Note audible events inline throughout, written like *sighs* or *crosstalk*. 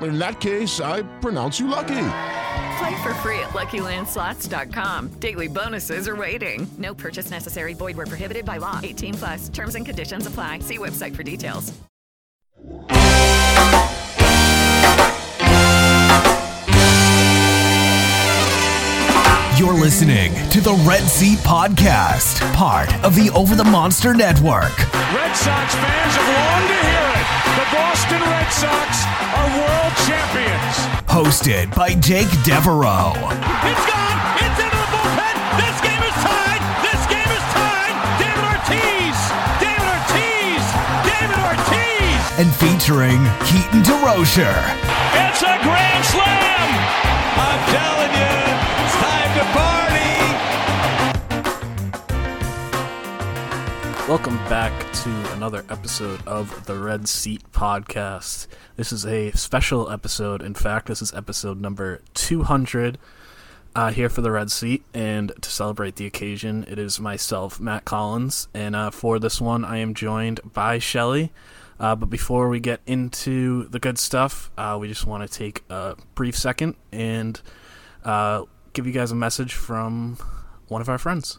In that case, I pronounce you lucky. Play for free at LuckyLandSlots.com. Daily bonuses are waiting. No purchase necessary. Void where prohibited by law. 18 plus. Terms and conditions apply. See website for details. You're listening to the Red Seat Podcast, part of the Over the Monster Network. Red Sox fans have longed to hear it. The Boston Red Sox are world champions. Hosted by Jake Devereaux. It's gone. It's into the bullpen. This game is tied. This game is tied. David Ortiz. David Ortiz. David Ortiz. And featuring Keaton DeRocher. It's a grand slam. I'm telling you, Welcome back to another episode of the Red Seat Podcast. This is a special episode. In fact, this is episode number 200 uh, here for the Red Seat. And to celebrate the occasion, it is myself, Matt Collins. And uh, for this one, I am joined by Shelly. Uh, but before we get into the good stuff, uh, we just want to take a brief second and uh, give you guys a message from one of our friends.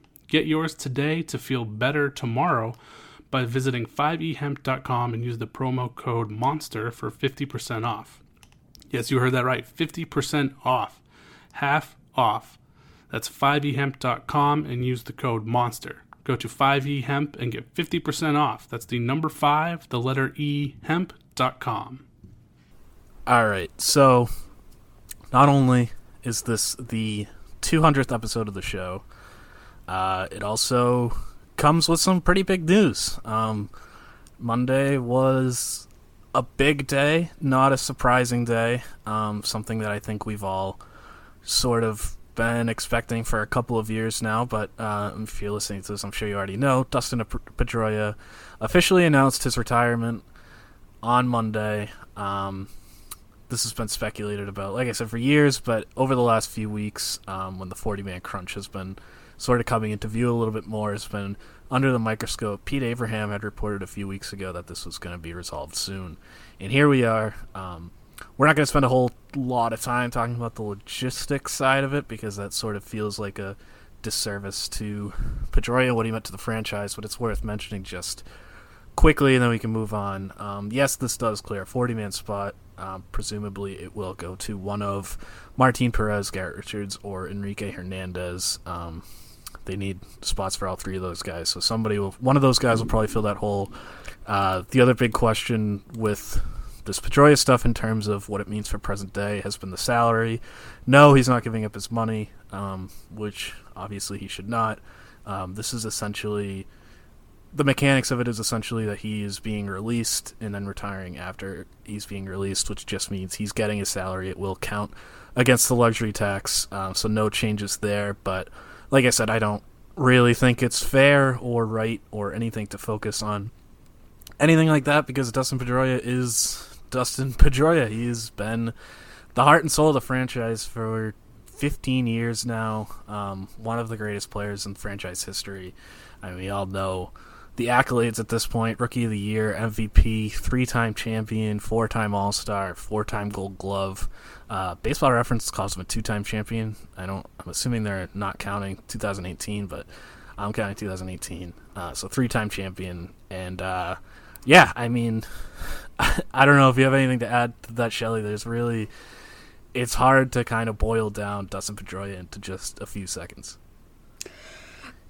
Get yours today to feel better tomorrow by visiting 5ehemp.com and use the promo code MONSTER for 50% off. Yes, you heard that right 50% off. Half off. That's 5ehemp.com and use the code MONSTER. Go to 5ehemp and get 50% off. That's the number 5, the letter E, hemp.com. All right. So, not only is this the 200th episode of the show, uh, it also comes with some pretty big news. Um, Monday was a big day, not a surprising day. Um, something that I think we've all sort of been expecting for a couple of years now. But uh, if you're listening to this, I'm sure you already know. Dustin Pedroia officially announced his retirement on Monday. Um, this has been speculated about, like I said, for years, but over the last few weeks, um, when the 40 man crunch has been sort of coming into view a little bit more, has been under the microscope. Pete Abraham had reported a few weeks ago that this was going to be resolved soon. And here we are. Um, we're not going to spend a whole lot of time talking about the logistics side of it because that sort of feels like a disservice to Pedroia, what he meant to the franchise, but it's worth mentioning just quickly, and then we can move on. Um, yes, this does clear a 40 man spot. Um, presumably, it will go to one of Martin Perez, Garrett Richards, or Enrique Hernandez. Um, they need spots for all three of those guys. So somebody will, one of those guys will probably fill that hole. Uh, the other big question with this Pedroia stuff in terms of what it means for present day has been the salary. No, he's not giving up his money, um, which obviously he should not. Um, this is essentially the mechanics of it is essentially that he is being released and then retiring after he's being released, which just means he's getting his salary. It will count against the luxury tax, um, so no changes there. But like I said, I don't really think it's fair or right or anything to focus on anything like that because Dustin Pedroia is Dustin *laughs* Pedroia. He's been the heart and soul of the franchise for 15 years now. Um, one of the greatest players in franchise history. I mean, we all know the accolades at this point rookie of the year mvp three-time champion four-time all-star four-time gold glove. Uh, baseball reference calls him a two-time champion. I don't i'm assuming they're not counting 2018 but i'm counting 2018 uh, so three-time champion. And uh, yeah i mean *laughs* i don't know if you have anything to add to that shelly there's really it's hard to kind of boil down dustin pedroia into just a few seconds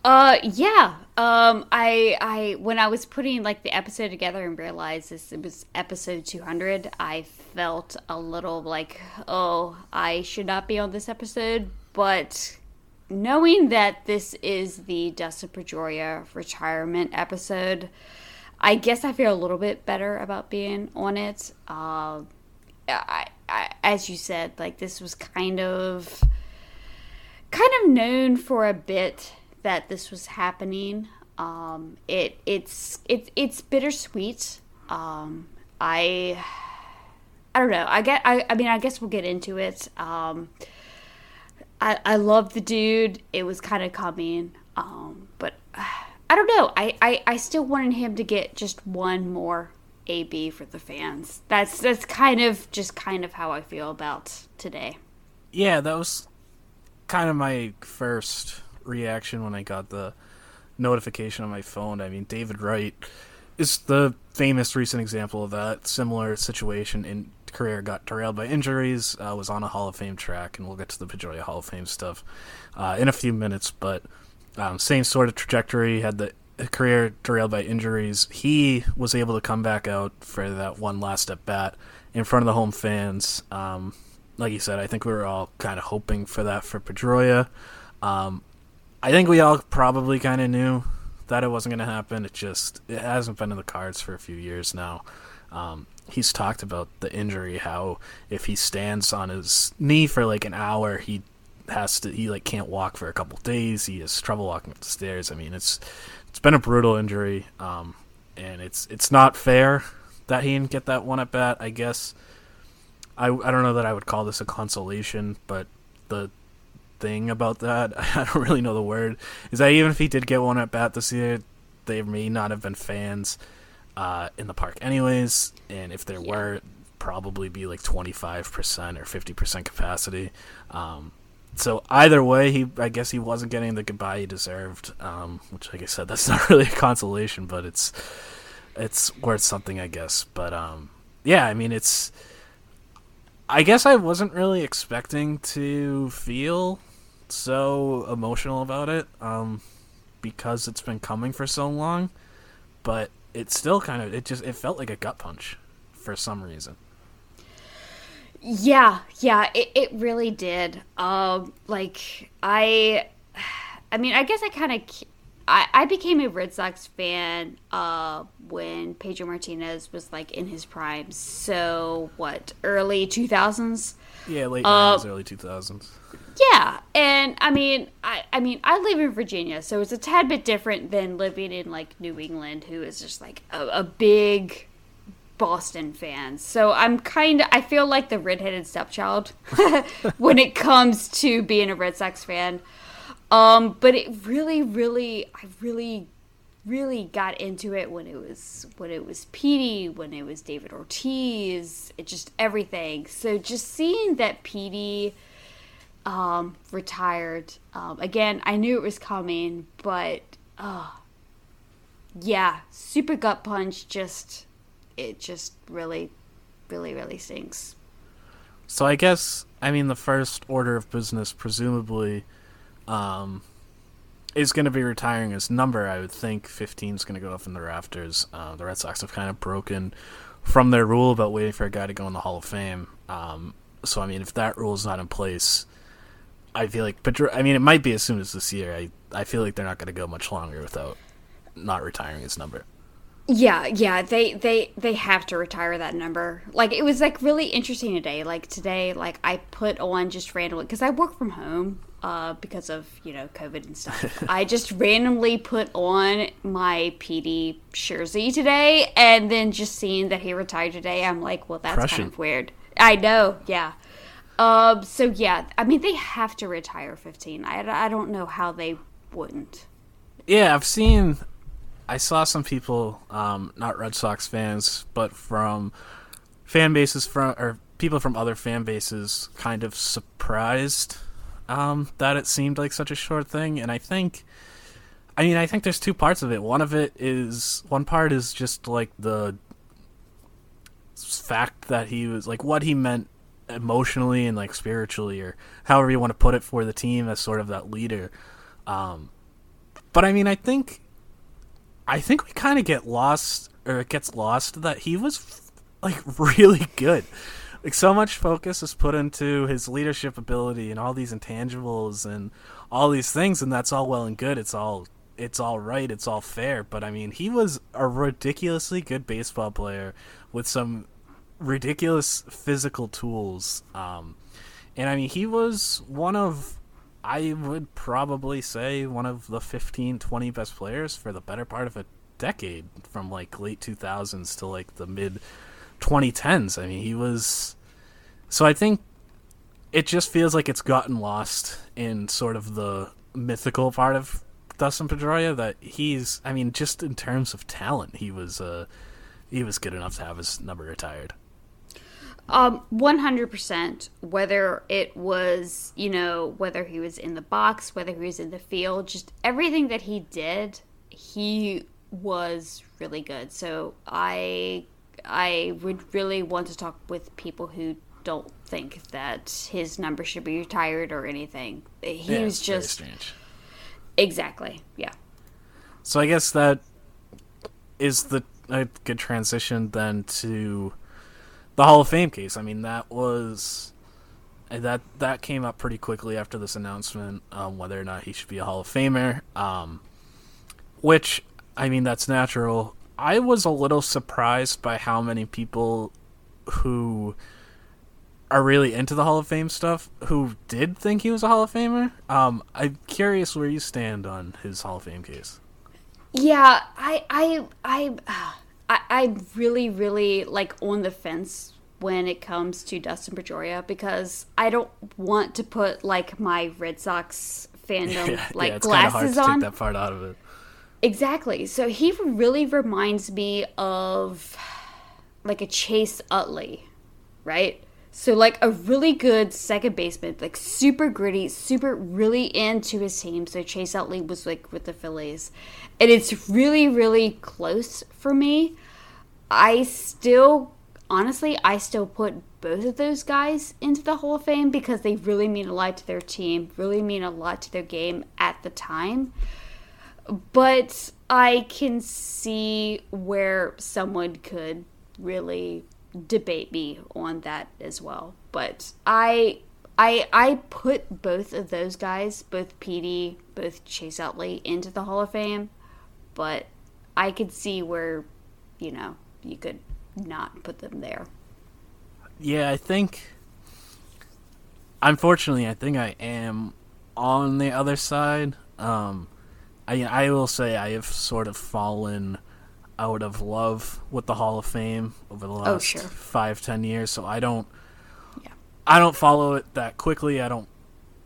uh yeah. Um I I when I was putting like the episode together and realized this it was episode 200, I felt a little like, "Oh, I should not be on this episode." But knowing that this is the Dustin Pedroia retirement episode, I guess I feel a little bit better about being on it. Uh, I, I, as you said, like this was kind of kind of known for a bit that this was happening. Um, it it's it's it's bittersweet. Um, I I don't know. I get. I, I mean, I guess we'll get into it. Um, I I love the dude. It was kind of coming. Um, but uh, *sighs* I don't know. I, I I still wanted him to get just one more AB for the fans. That's that's kind of just kind of how I feel about today. Yeah, that was kind of my first reaction when I got the notification on my phone. I mean, David Wright is the famous recent example of that. Similar situation in career, got derailed by injuries, uh, was on a Hall of Fame track, and we'll get to the Pedroia Hall of Fame stuff uh, in a few minutes. But um, same sort of trajectory, had the career derailed by injuries. He was able to come back out for that one last at bat in front of the home fans. Um, like you said, I think we were all kind of hoping for that for Pedroia. Um, I think we all probably kind of knew that it wasn't going to happen. It just it hasn't been in the cards for a few years now. Um, he's talked about the injury, how if he stands on his knee for like an hour, he has to he like can't walk for a couple days. He has trouble walking up the stairs. I mean, it's it's been a brutal injury, um, and it's it's not fair that he didn't get that one at bat. I guess I I don't know that I would call this a consolation, but the thing about that. *laughs* I don't really know the word. Is that even if he did get one at bat this year, they may not have been fans uh, in the park, anyways. And if there yeah. were, probably be like twenty five percent or fifty percent capacity. Um, so either way, he I guess he wasn't getting the goodbye he deserved. Um, which, like I said, *laughs* that's not really a consolation, but it's it's worth something, I guess. But um, yeah, I mean, it's. I guess I wasn't really expecting to feel so emotional about it um, because it's been coming for so long, but it still kind of it just it felt like a gut punch for some reason. Yeah, yeah, it, it really did. Um, like I, I mean, I guess I kind of I, I became a Red Sox fan uh, when Pedro Martinez was like in his prime. So what, early two thousands? Yeah, late nineties, uh, early two thousands. Yeah, and I mean, I I mean, I live in Virginia, so it's a tad bit different than living in like New England, who is just like a, a big Boston fan. So I'm kind of I feel like the redheaded stepchild *laughs* when it comes to being a Red Sox fan. Um, but it really, really, I really, really got into it when it was when it was Petey, when it was David Ortiz, it just everything. So just seeing that Petey um, retired. Um, again, I knew it was coming, but uh, yeah, super gut punch. Just it just really, really, really stinks. So I guess I mean the first order of business, presumably, um, is going to be retiring his number. I would think 15 is going to go up in the rafters. Uh, the Red Sox have kind of broken from their rule about waiting for a guy to go in the Hall of Fame. Um, so I mean, if that rule is not in place, I feel like, but I mean, it might be as soon as this year. I I feel like they're not going to go much longer without not retiring his number. Yeah, yeah, they they they have to retire that number. Like it was like really interesting today. Like today, like I put on just randomly because I work from home uh, because of you know COVID and stuff. *laughs* I just randomly put on my PD jersey today, and then just seeing that he retired today, I'm like, well, that's Crushing. kind of weird. I know, yeah. Um, so yeah, I mean, they have to retire 15. I I don't know how they wouldn't. Yeah, I've seen. I saw some people, um, not Red Sox fans, but from fan bases from or people from other fan bases, kind of surprised um, that it seemed like such a short thing. And I think, I mean, I think there's two parts of it. One of it is one part is just like the fact that he was like what he meant emotionally and like spiritually or however you want to put it for the team as sort of that leader. Um, but I mean, I think, I think we kind of get lost or it gets lost that he was like *laughs* really good. Like so much focus is put into his leadership ability and all these intangibles and all these things, and that's all well and good. It's all it's all right. It's all fair. But I mean, he was a ridiculously good baseball player with some ridiculous physical tools. Um, and I mean, he was one of, I would probably say, one of the 15, 20 best players for the better part of a decade from like late 2000s to like the mid 2010s. I mean, he was. So I think it just feels like it's gotten lost in sort of the mythical part of Dustin Pedroia that he's. I mean, just in terms of talent, he was. Uh, he was good enough to have his number retired. Um, one hundred percent. Whether it was, you know, whether he was in the box, whether he was in the field, just everything that he did, he was really good. So I, I would really want to talk with people who don't think that his number should be retired or anything. He Yeah, was just strange. exactly, yeah. So I guess that is the a good transition then to the Hall of Fame case. I mean, that was that that came up pretty quickly after this announcement um, whether or not he should be a Hall of Famer. Um, which I mean, that's natural. I was a little surprised by how many people who are really into the Hall of Fame stuff who did think he was a Hall of Famer. Um, I'm curious where you stand on his Hall of Fame case. Yeah, I, I, I, I, I'm really, really like on the fence when it comes to Dustin Pedroia because I don't want to put like my Red Sox fandom *laughs* yeah, like yeah, glasses to on. take that part out of it. Exactly. So he really reminds me of like a Chase Utley, right? So like a really good second baseman, like super gritty, super really into his team. So Chase Utley was like with the Phillies. And it's really, really close for me. I still honestly, I still put both of those guys into the Hall of Fame because they really mean a lot to their team, really mean a lot to their game at the time but I can see where someone could really debate me on that as well. But I I I put both of those guys, both PD, both Chase Utley, into the Hall of Fame, but I could see where, you know, you could not put them there. Yeah, I think. Unfortunately, I think I am on the other side. Um, I I will say I have sort of fallen out of love with the Hall of Fame over the last Oh, sure. five ten years. So I don't. yeah. I don't follow it that quickly. I don't.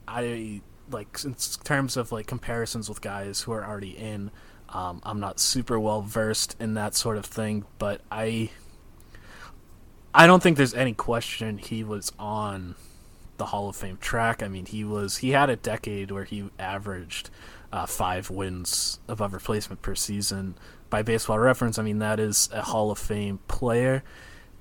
I like in terms of like comparisons with guys who are already in. Um, I'm not super well versed in that sort of thing, but I. I don't think there's any question he was on the Hall of Fame track. I mean, he was he had a decade where he averaged uh, five wins above replacement per season. By Baseball Reference, I mean that is a Hall of Fame player.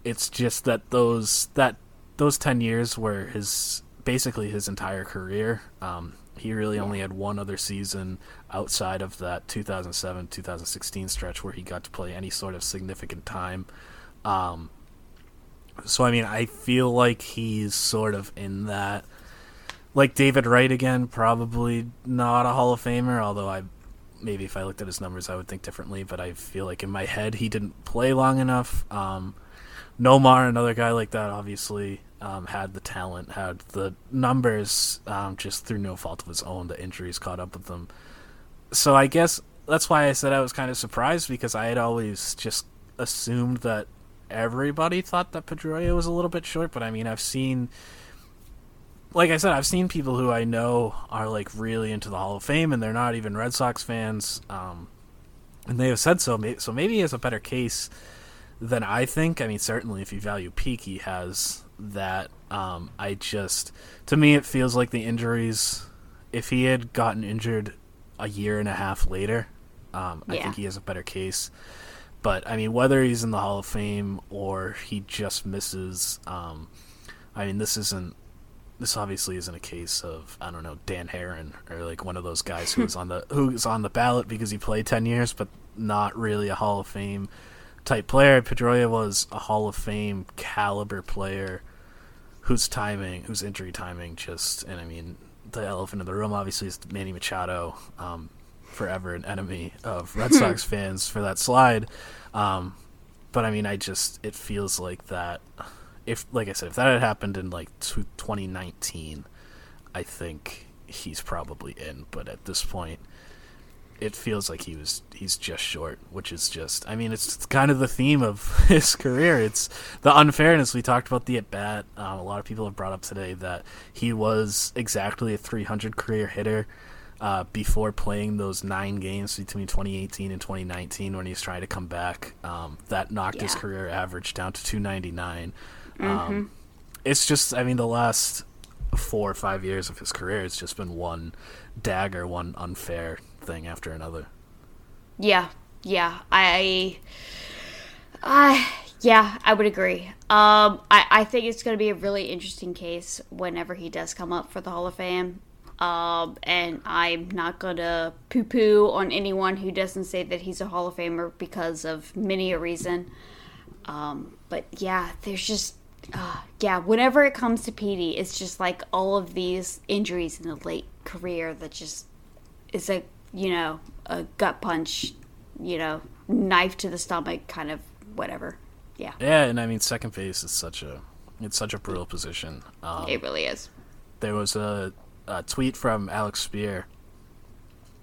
It's just that those that those ten years were his basically his entire career. Um, he really only had one other season outside of that 2007 2016 stretch where he got to play any sort of significant time. Um, so I mean, I feel like he's sort of in that. Like David Wright again, probably not a Hall of Famer. Although I, maybe if I looked at his numbers, I would think differently. But I feel like in my head, he didn't play long enough. Um, Nomar, another guy like that, obviously um, had the talent, had the numbers, um, just through no fault of his own. The injuries caught up with them. So I guess that's why I said I was kind of surprised because I had always just assumed that everybody thought that Pedroia was a little bit short. But I mean, I've seen, like I said, I've seen people who I know are like really into the Hall of Fame, and they're not even Red Sox fans. Um, and they have said so. So maybe he has a better case than I think. I mean, certainly if you value peak, he has that. Um, I just, to me, it feels like the injuries. If he had gotten injured a year and a half later, um, I think he has a better case. But I mean, whether he's in the Hall of Fame or he just misses, um, I mean, this isn't. This obviously isn't a case of I don't know Dan Haren or like one of those guys who was *laughs* on the who's on the ballot because he played ten years, but not really a Hall of Fame type player. Pedroia was a Hall of Fame caliber player whose timing, whose injury timing just, and I mean, the elephant in the room obviously is Manny Machado, um, forever an enemy of Red *laughs* Sox fans for that slide. Um, but I mean, I just, it feels like that. If, like I said, if that had happened in like 2019, I think he's probably in. But at this point, it feels like he was he's just short, which is just I mean it's, kind of the theme of *laughs* his career. It's the unfairness we talked about the at bat. Um, a lot of people have brought up today that he was exactly a 300 career hitter uh, before playing those nine games between 2018 and 2019 when he was trying to come back. Um, that knocked his career average down to 299. Mhm. Um, it's just I mean the last four or five years of his career it's just been one dagger, one unfair thing after another. Yeah, yeah. I, I, yeah, I would agree. Um, I, I think it's going to be a really interesting case whenever he does come up for the Hall of Fame. Um, and I'm not going to poo poo on anyone who doesn't say that he's a Hall of Famer because of many a reason. Um, but yeah, there's just, uh, yeah, whenever it comes to Petey, it's just like all of these injuries in the late career that just is a you know a gut punch, you know knife to the stomach kind of whatever. Yeah, Yeah, and I mean second base is such a it's such a brutal position. Um, it really is. there was a, a tweet from Alex Speier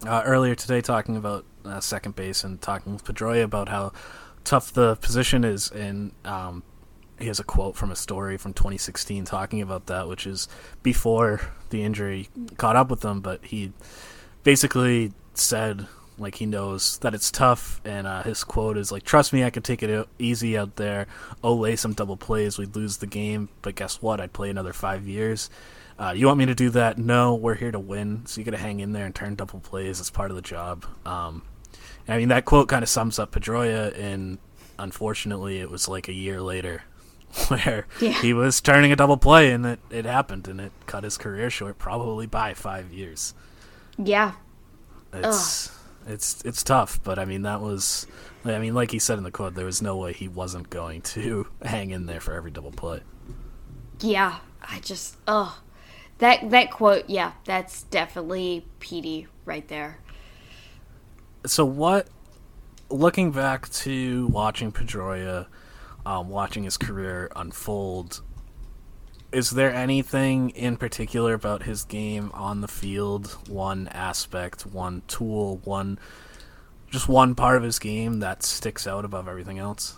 uh, earlier today talking about uh, second base and talking with Pedroia about how tough the position is, and um, he has a quote from a story from 2016 talking about that, which is before the injury caught up with him, but he basically said like he knows that it's tough and uh, his quote is like trust me i could take it easy out there. Oh lay some double plays we'd lose the game but guess what? I'd play another five years. Uh, you want me to do that? No we're here to win. So you gotta hang in there and turn double plays. It's part of the job. Um, i mean that quote kind of sums up pedroia and unfortunately it was like a year later *laughs* where Yeah. he was turning a double play and it, it happened and it cut his career short probably by five years Yeah, it's it's it's tough, but I mean that was I mean like he said in the quote, there was no way he wasn't going to *laughs* hang in there for every double play. yeah. I just oh that that quote. Yeah, that's definitely Petey right there. So what looking back to watching Pedroia, um, watching his career unfold, is there anything in particular about his game on the field, one aspect, one tool, one just one part of his game that sticks out above everything else?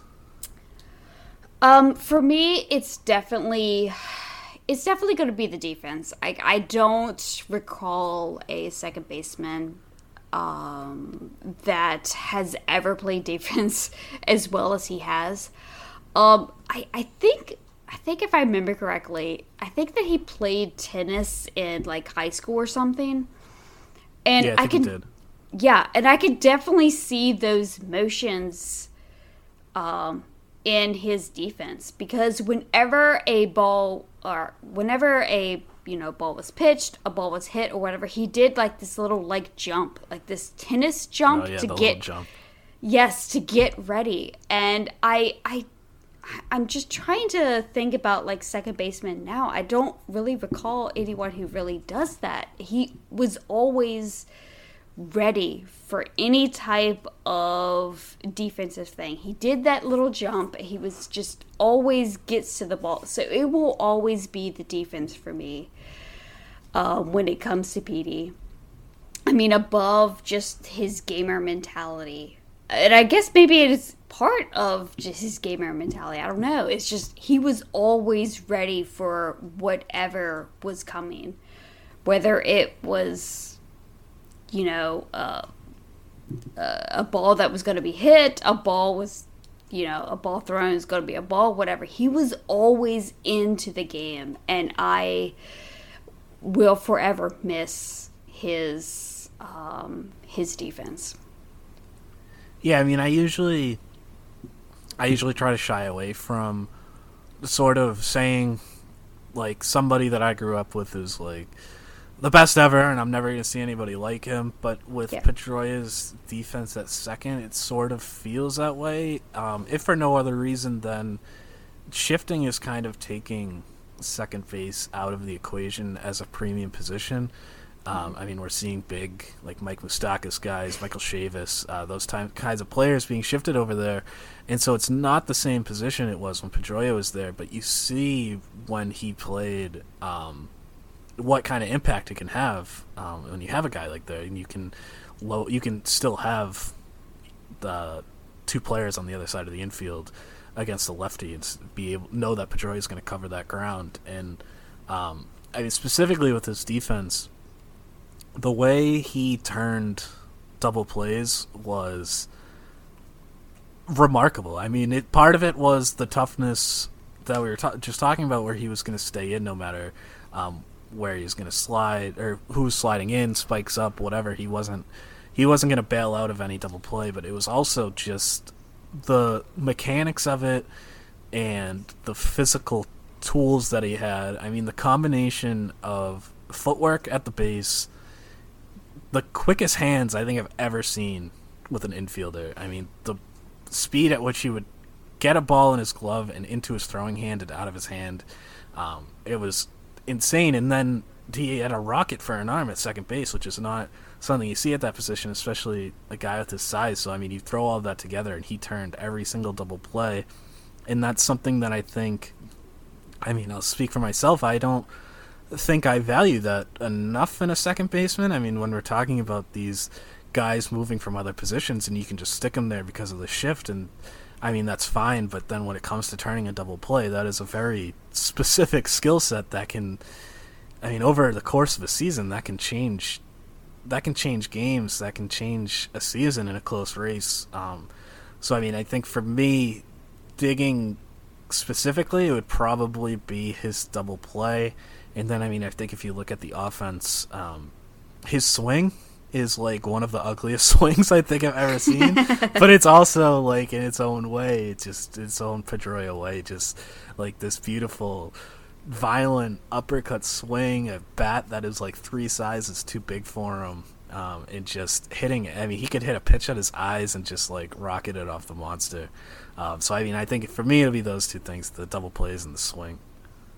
Um, for me, it's definitely it's definitely going to be the defense. I I don't recall a second baseman um, that has ever played *laughs* defense as well as he has. Um, I I think I think if I remember correctly, I think that he played tennis in like high school or something. And Yeah, I I, can did. yeah, and I could definitely see those motions um, in his defense because whenever a ball or whenever a you know ball was pitched, a ball was hit or whatever, he did like this little like jump, like this tennis jump oh, yeah, to get jump. yes to get ready, and I I I'm just trying to think about like second baseman now. I don't really recall anyone who really does that. He was always ready for any type of defensive thing. He did that little jump. He was just always gets to the ball. So it will always be the defense for me uh, when it comes to PD. I mean, above just his gamer mentality. And I guess maybe it is part of just his gamer mentality. I don't know. It's just he was always ready for whatever was coming. Whether it was, you know, uh, uh, a ball that was going to be hit, a ball was, you know, a ball thrown is going to be a ball, whatever. He was always into the game. And I will forever miss his um, his defense. Yeah, I mean, I usually, I usually try to shy away from sort of saying like somebody that I grew up with is like the best ever, and I'm never gonna see anybody like him. But with Yeah. Pedroia's defense at second, it sort of feels that way. Um, if for no other reason than shifting is kind of taking second base out of the equation as a premium position. Um, I mean, we're seeing big like Mike Moustakas guys, Michael Chavis, uh, those time, kinds of players being shifted over there, and so it's not the same position it was when Pedroia was there. But you see when he played, um, what kind of impact it can have um, when you have a guy like that, and you can, low, you can still have the two players on the other side of the infield against the lefty and be able know that Pedroia is going to cover that ground. And um, I mean, specifically with his defense, the way he turned double plays was remarkable. I mean, it part of it was the toughness that we were just talking about, where he was going to stay in no matter um, where he was going to slide or who was sliding in, spikes up, whatever. He wasn't he wasn't going to bail out of any double play, but it was also just the mechanics of it and the physical tools that he had. I mean, the combination of footwork at the base, the quickest hands I think I've ever seen with an infielder. I mean, the speed at which he would get a ball in his glove and into his throwing hand and out of his hand, um, it was insane. And then he had a rocket for an arm at second base, which is not something you see at that position, especially a guy with his size. So I mean, you throw all that together, and he turned every single double play, and that's something that I think. I mean, I'll speak for myself. I don't think I value that enough in a second baseman. I mean, when we're talking about these guys moving from other positions and you can just stick them there because of the shift and I mean that's fine, but then when it comes to turning a double play, that is a very *laughs* specific skill set that can I mean over the course of a season that can change that can change games, that can change a season in a close race. Um, so I mean, I think for me digging specifically, it would probably be his double play. And then, I mean, I think if you look at the offense, um, his swing is like one of the ugliest *laughs* swings I think I've ever seen. *laughs* but it's also like in its own way, it's just its own Pedroia way, just like this beautiful, violent uppercut swing, a bat that is like three sizes too big for him. Um, and just hitting it. I mean, he could hit a pitch at his eyes and just like rocket it off the monster. Um, so I mean, I think for me it'll be those two things: the double plays and the swing.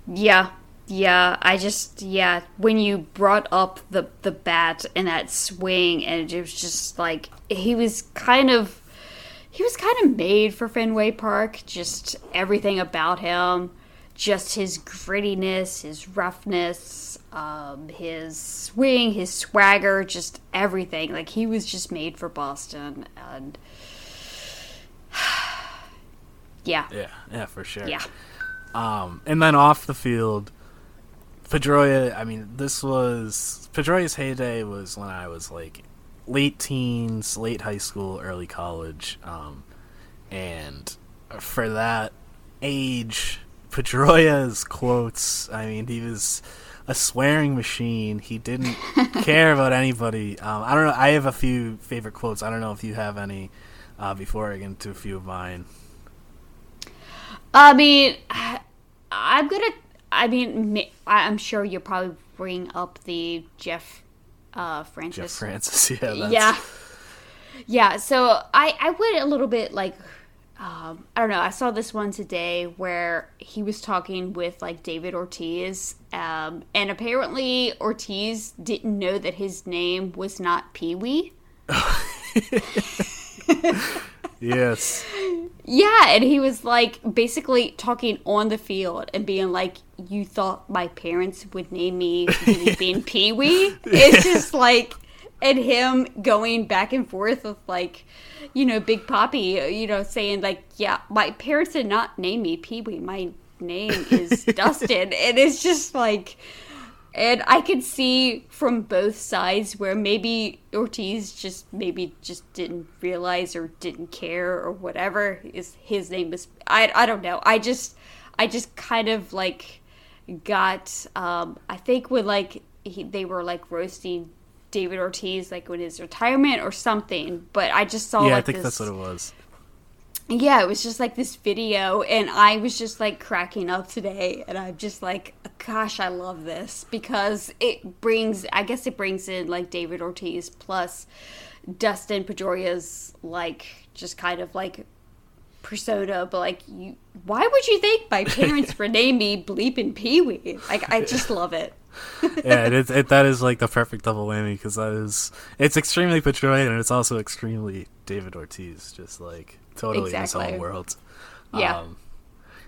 Yeah, yeah. I just yeah. When you brought up the the bat and that swing, and it was just like he was kind of he was kind of made for Fenway Park. Just everything about him, just his grittiness, his roughness, um, his swing, his swagger, just everything. Like he was just made for Boston, and *sighs* yeah, Yeah, yeah, for sure. Yeah. Um, and then off the field, Pedroia. I mean, this was Pedroia's heyday was when I was like late teens, late high school, early college, um, and for that age, Pedroia's quotes. I mean, he was a swearing machine. He didn't *laughs* care about anybody. Um, I don't know. I have a few favorite quotes. I don't know if you have any uh, before I get into a few of mine. I mean, I'm gonna. I mean, I'm sure you'll probably bring up the Jeff uh, Francis. Jeff Francis, *laughs* yeah, that's... yeah, yeah. So I I went a little bit like um, I don't know. I saw this one today where he was talking with like David Ortiz, um, and apparently Ortiz didn't know that his name was not Pee Wee. *laughs* *laughs* yes. Yeah, and he was like basically talking on the field and being like, "You thought my parents would name me being *laughs* Pee Wee?" It's just like, and him going back and forth with like you know, Big Papi, you know, saying like, yeah, my parents did not name me Pee Wee. My name is *laughs* Dustin. And it's just like, and I could see from both sides where maybe Ortiz just maybe just didn't realize or didn't care or whatever is his name was. I I don't know. I just I just kind of like got um I think when like he, they were like roasting David Ortiz like when his retirement or something. But I just saw yeah, like I think this, that's what it was. Yeah, it was just like this video, and I was just like cracking up today, and I'm just like, gosh, I love this because it brings, I guess it brings in like David Ortiz plus Dustin Pedroia's like just kind of like persona, but like you, why would you think my parents *laughs* renamed me Bleep and Pee Wee? Like I just love it *laughs* yeah, it, it, that is like the perfect double whammy because that is it's extremely Pedroia and it's also extremely David Ortiz, just like totally exactly. in his own world. Yeah. Um,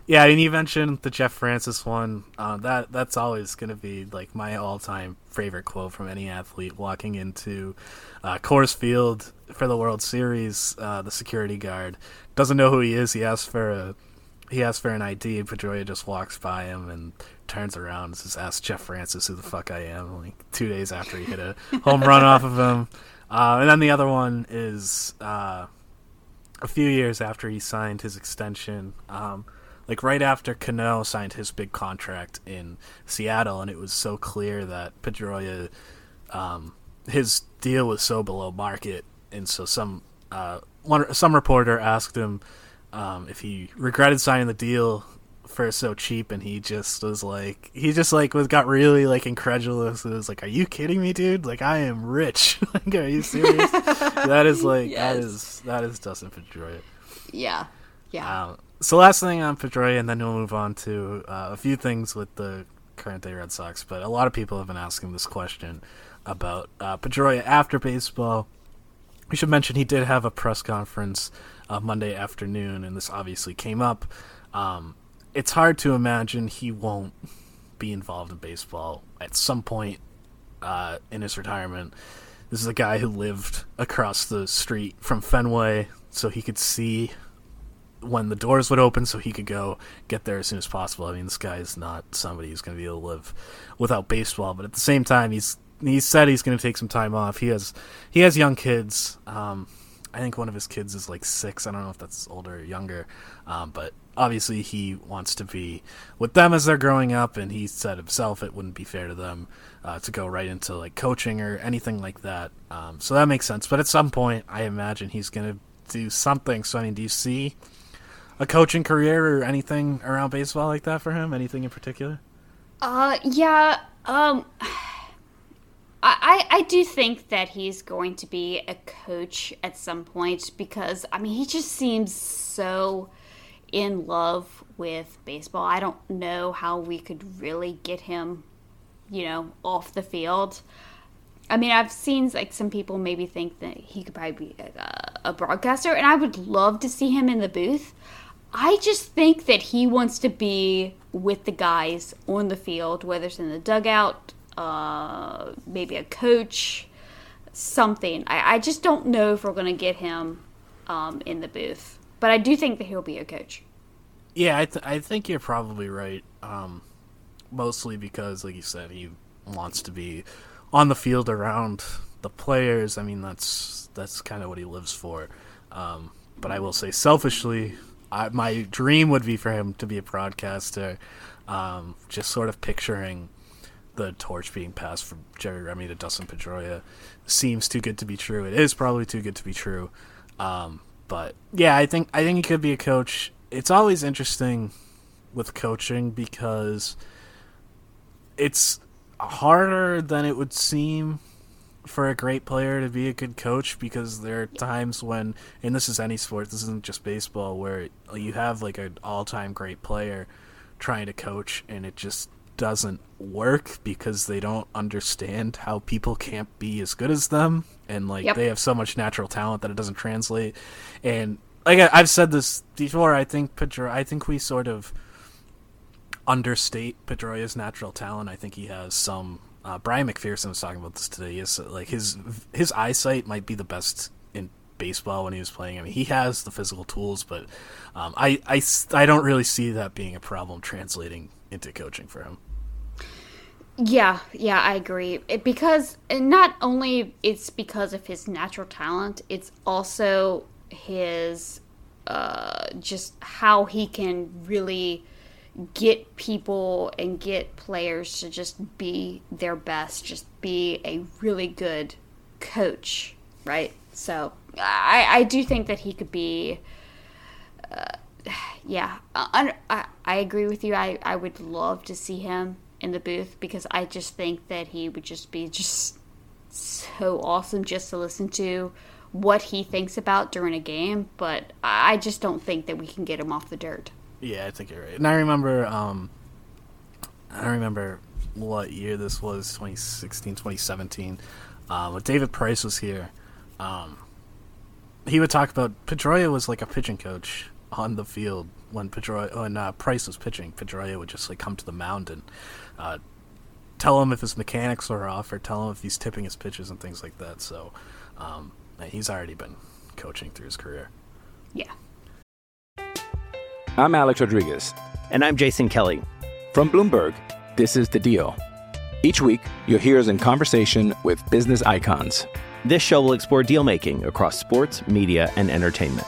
yeah, and you mentioned the Jeff Francis one. Uh, that that's always going to be like my all-time favorite quote from any athlete walking into uh, Coors Field for the World Series. Uh, the security guard doesn't know who he is. He asks for a he asks for an ID, and Pedroia just walks by him and turns around and says, "Ask Jeff Francis who the fuck I am. Like two days after he hit a home run off of him, *laughs* uh, and then the other one is uh, a few years after he signed his extension. Um, like right after Cano signed his big contract in Seattle, and it was so clear that Pedroia, um, his deal was so below market, and so some uh, one some reporter asked him um, if he regretted signing the deal for so cheap, and he just was like, he just like was got really like incredulous. It was like, "Are you kidding me, dude? Like, I am rich. *laughs* like, are you serious? that is like yes. that is that is Dustin Pedroia. Yeah, yeah. Um, so last thing on Pedroia, and then we'll move on to uh, a few things with the current day Red Sox. But a lot of people have been asking this question about uh, Pedroia after baseball. We should mention he did have a press conference uh, Monday afternoon, and this obviously came up. Um, it's hard to imagine he won't be involved in baseball at some point uh, in his retirement. This is a guy who lived across the street from Fenway, so he could see when the doors would open, so he could go get there as soon as possible. I mean, this guy is not somebody who's going to be able to live without baseball, but at the same time, he's he said he's going to take some time off. He has he has young kids. Um, I think one of his kids is like six. I don't know if that's older or younger, um, but obviously he wants to be with them as they're growing up. And he said himself it wouldn't be fair to them uh, to go right into like coaching or anything like that. Um, so that makes sense. But at some point, I imagine he's going to do something. So I mean, do you see a coaching career or anything around baseball like that for him? Anything in particular? Uh, yeah. Um. I, I do think that he's going to be a coach at some point because I mean he just seems so in love with baseball. I don't know how we could really get him, you know, off the field. I mean, I've seen like some people maybe think that he could probably be a, a broadcaster, and I would love to see him in the booth. I just think that he wants to be with the guys on the field, whether it's in the dugout, uh, maybe a coach, something. I, I just don't know if we're going to get him um, in the booth, but I do think that he'll be a coach. Yeah, I, th- I think you're probably right. Um, mostly because, like you said, he wants to be on the field around the players. I mean, that's that's kind of what he lives for. Um, but I will say, selfishly, I, my dream would be for him to be a broadcaster. Um, just sort of picturing the torch being passed from Jerry Remy to Dustin Pedroia seems too good to be true. It is probably too good to be true. Um, but yeah, I think I think he could be a coach. It's always interesting with coaching because it's harder than it would seem for a great player to be a good coach because there are times when and this is any sport this isn't just baseball where you have like an all-time great player trying to coach and it just doesn't work because they don't understand how people can't be as good as them and like Yep. they have so much natural talent that it doesn't translate and like I, I've said this before I think Pedro I think we sort of understate Pedroia's natural talent. I think he has some. Uh, Brian MacPherson was talking about this today. He has, like his his eyesight might be the best in baseball when he was playing. I mean, he has the physical tools, but um, I, I I don't really see that being a problem translating into coaching for him. Yeah, yeah, I agree. It, because not only it's because of his natural talent, it's also his uh, just how he can really get people and get players to just be their best, just be a really good coach, right? So I, I do think that he could be. Uh, *sighs* yeah, I, I agree with you. I, I would love to see him in the booth because I just think that he would just be just so awesome just to listen to what he thinks about during a game. But I just don't think that we can get him off the dirt. Yeah, I think you're right. And I remember, um, I remember what year this was 2016, 2017. Um, when David Price was here, um, he would talk about Pedroia was like a pitching coach on the field when Pedroia when uh, Price was pitching. Pedroia would just like come to the mound and uh, tell him if his mechanics are off or tell him if he's tipping his pitches and things like that. So um, he's already been coaching through his career. Yeah. I'm Alex Rodriguez. And I'm Jason Kelly. From Bloomberg, this is The Deal. Each week, you'll hear us in conversation with business icons. This show will explore deal making across sports, media, and entertainment.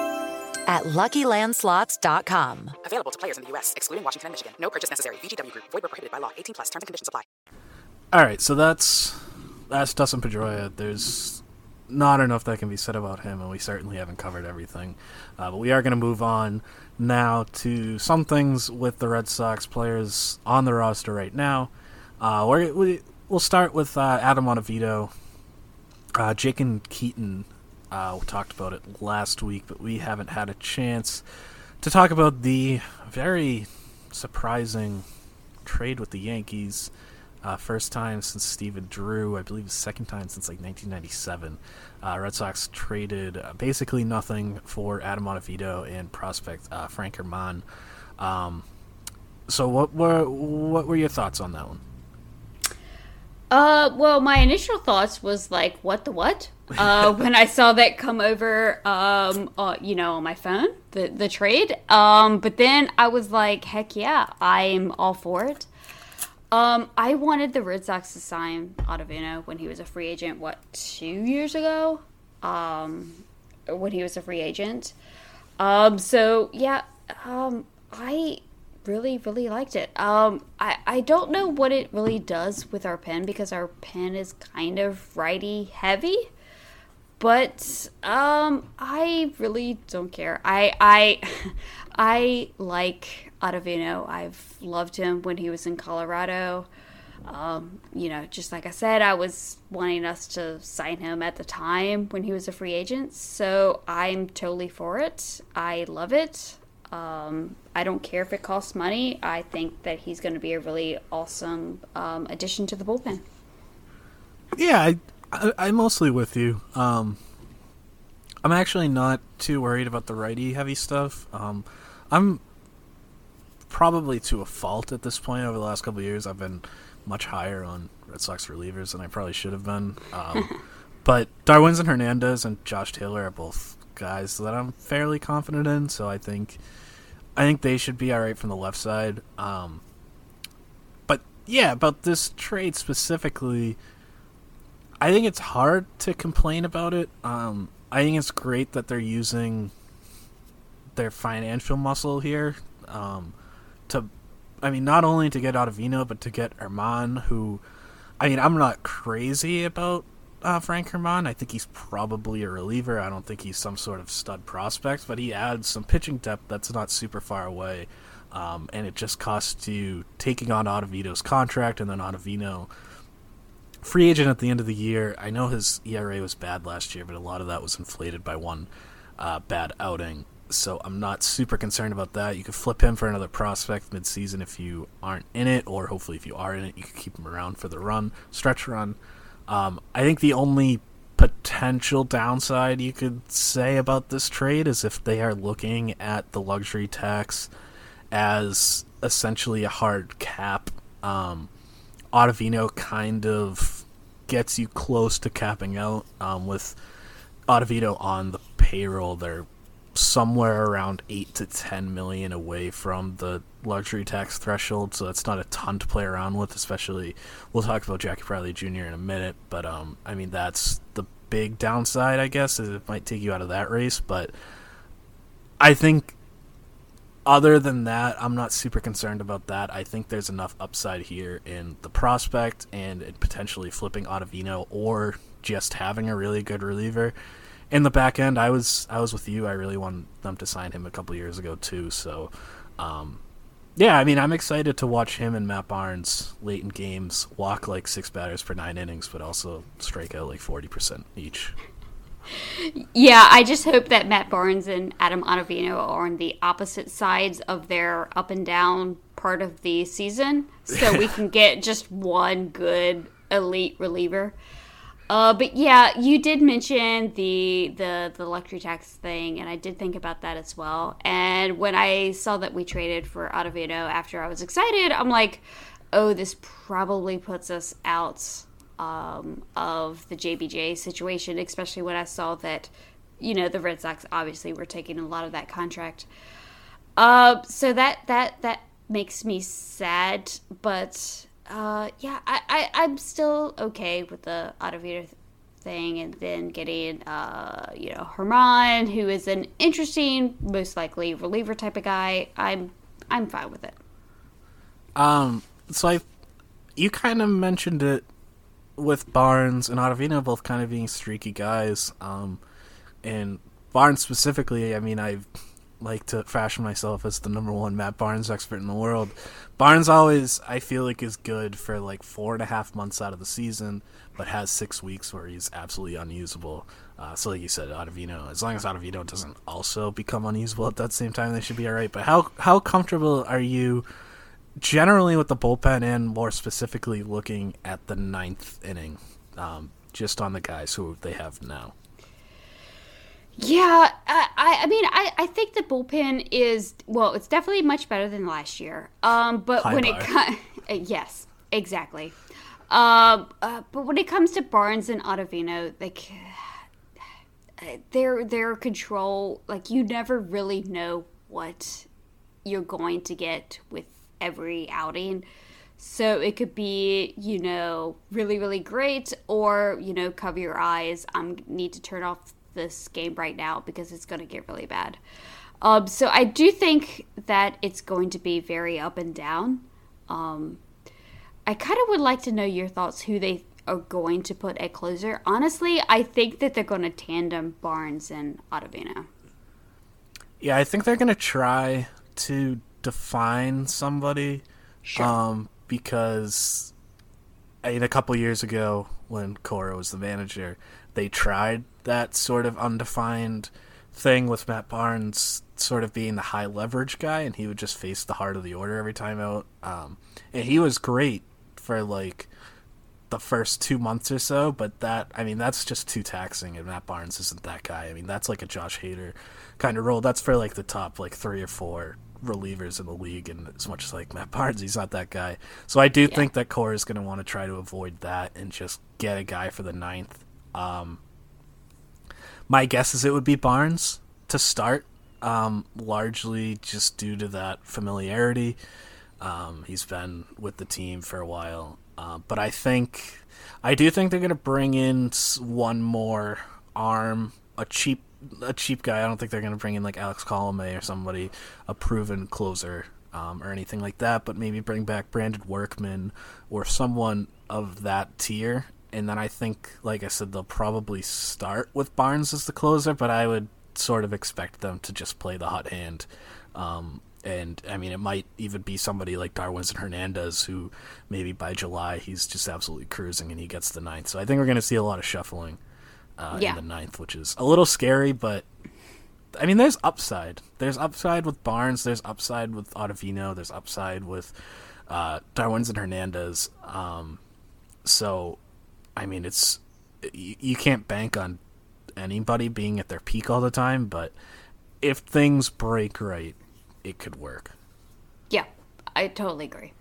at LuckyLandSlots.com. Available to players in the U.S., excluding Washington and Michigan. No purchase necessary. VGW Group. Void where prohibited by law. 18 plus. Terms and conditions apply. All right, so that's that's Dustin Pedroia. There's not enough that can be said about him, and we certainly haven't covered everything. Uh, but we are going to move on now to some things with the Red Sox players on the roster right now. Uh, we're, we we'll start with uh, Adam Ottavino. Uh, Jake and Keaton uh, we talked about it last week, but we haven't had a chance to talk about the very surprising trade with the Yankees. Uh, first time since Stephen Drew, I believe, second time since like 1997. Uh, Red Sox traded uh, basically nothing for Adam Ottavino and prospect uh, Frank German. Um, so, what were what were your thoughts on that one? Uh, well, my initial thoughts was like, what the what? Uh, when I saw that come over, um, uh, you know, on my phone, the the trade. Um, but then I was like, heck yeah, I'm all for it. Um, I wanted the Red Sox to sign Ottavino when he was a free agent. What two years ago? Um, when he was a free agent. Um, so yeah, um, I really really liked it um i i don't know what it really does with our pen because our pen is kind of righty heavy but um i really don't care i i *laughs* i like Ottavino. i've loved him when he was in colorado um you know just like i said i was wanting us to sign him at the time when he was a free agent so i'm totally for it i love it um, I don't care if it costs money. I think that he's going to be a really awesome um, addition to the bullpen. Yeah, I I, I'm mostly with you. Um, I'm actually not too worried about the righty heavy stuff. Um, I'm probably to a fault at this point. Over the last couple of years, I've been much higher on Red Sox relievers than I probably should have been. Um, *laughs* but and Hernandez and Josh Taylor are both guys that I'm fairly confident in. So I think I think they should be all right from the left side. Um, but yeah, about this trade specifically, I think it's hard to complain about it. Um, I think it's great that they're using their financial muscle here um, to, I mean, not only to get Ottavino, but to get German, who, I mean, I'm not crazy about uh, Frank German. I think he's probably a reliever. I don't think he's some sort of stud prospect, but he adds some pitching depth that's not super far away. Um, and it just costs you taking on Ottavino's contract and then Ottavino free agent at the end of the year. I know his ERA was bad last year, but a lot of that was inflated by one uh, bad outing. So I'm not super concerned about that. You could flip him for another prospect midseason if you aren't in it, or hopefully if you are in it, you could keep him around for the run, stretch run. Um, I think the only potential downside you could say about this trade is if they are looking at the luxury tax as essentially a hard cap. Um, Ottavino kind of gets you close to capping out. Um, with Ottavino on the payroll, they're somewhere around eight to ten million away from the luxury tax threshold, so that's not a ton to play around with. Especially, we'll talk about Jackie Bradley Jr. in a minute, but um, I mean that's the big downside, I guess, is it might take you out of that race. But I think other than that, I'm not super concerned about that. I think there's enough upside here in the prospect and potentially flipping Ottavino or just having a really good reliever. In the back end, I was I was with you. I really wanted them to sign him a couple years ago too. So, um, yeah, I mean, I'm excited to watch him and Matt Barnes late in games walk like six batters per nine innings, but also strike out like forty percent each. Yeah, I just hope that Matt Barnes and Adam Ottavino are on the opposite sides of their up and down part of the season, so we can *laughs* get just one good elite reliever. Uh, but yeah, you did mention the the the luxury tax thing, and I did think about that as well. And when I saw that we traded for Ottavino after I was excited, I'm like, oh, this probably puts us out um, of the JBJ situation, especially when I saw that, you know, the Red Sox obviously were taking a lot of that contract. Uh, so that that that makes me sad, but uh, yeah, I, I I'm still okay with the Ottavino thing, and then getting uh, you know German, who is an interesting, most likely reliever type of guy. I'm I'm fine with it. Um, so I, you kind of mentioned it with Barnes and Ottavino both kind of being streaky guys. Um, and Barnes specifically, I mean, I like to fashion myself as the number one Matt Barnes expert in the world. Barnes always, I feel like, is good for like four and a half months out of the season, but has six weeks where he's absolutely unusable. Uh, so, like you said, Ottavino, as long as Ottavino doesn't also become unusable at that same time, they should be all right. But how how comfortable are you? Generally with the bullpen and more specifically looking at the ninth inning, um, just on the guys who they have now. Yeah, I, I mean, I, I think the bullpen is well, it's definitely much better than last year. Um, but High when bar. it comes, *laughs* yes, exactly. Um, uh, but when it comes to Barnes and Ottavino, like their their control, like you never really know what you're going to get with every outing. So it could be, you know, really, really great, or, you know, cover your eyes. I need to turn off this game right now because it's going to get really bad. Um, so I do think that it's going to be very up and down. Um, I kind of would like to know your thoughts who they are going to put at closer. Honestly, I think that they're going to tandem Barnes and Ottavino. Yeah, I think they're going to try to define somebody. Sure. Um, because I mean, a couple years ago when Cora was the manager, they tried that sort of undefined thing with Matt Barnes sort of being the high leverage guy, and he would just face the heart of the order every time out. Um, and he was great for like the first two months or so, but that I mean that's just too taxing, and Matt Barnes isn't that guy. I mean that's like a Josh Hader kind of role. That's for like the top like three or four relievers in the league, and as much as like Matt Barnes, he's not that guy. So I do yeah. think that Cora is going to want to try to avoid that and just get a guy for the ninth. Um, my guess is it would be Barnes to start, um, largely just due to that familiarity. Um, he's been with the team for a while, uh, but I think I do think they're going to bring in one more arm, a cheap a cheap guy. I don't think they're going to bring in like Alex Colome or somebody, a proven closer um, or anything like that. But maybe bring back Brandon Workman or someone of that tier. And then I think, like I said, they'll probably start with Barnes as the closer. But I would sort of expect them to just play the hot hand. Um, and I mean, it might even be somebody like Darwinzon Hernandez, who maybe by July he's just absolutely cruising and he gets the ninth. So I think we're going to see a lot of shuffling uh, yeah. in the ninth, which is a little scary, but I mean, there's upside. There's upside with Barnes. There's upside with Ottavino. There's upside with uh, Darwinzon Hernandez. Um, so, I mean, it's you, you can't bank on anybody being at their peak all the time, but if things break right, it could work. Yeah, I totally agree.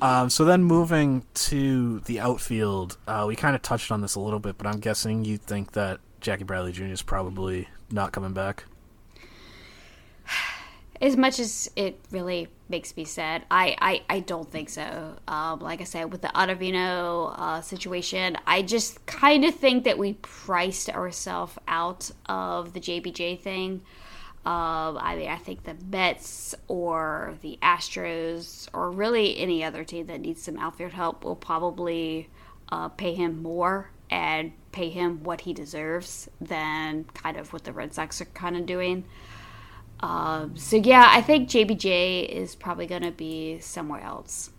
Um, so then moving to the outfield, uh, we kind of touched on this a little bit, but I'm guessing you think that Jackie Bradley Jr. is probably not coming back. *sighs* As much as it really makes me sad, I, I, I don't think so. Um, like I said, with the Ottavino uh, situation, I just kind of think that we priced ourselves out of the JBJ thing. I mean, I think the Mets or the Astros or really any other team that needs some outfield help will probably uh, pay him more and pay him what he deserves than kind of what the Red Sox are kind of doing. Um, so yeah, I think JBJ is probably going to be somewhere else.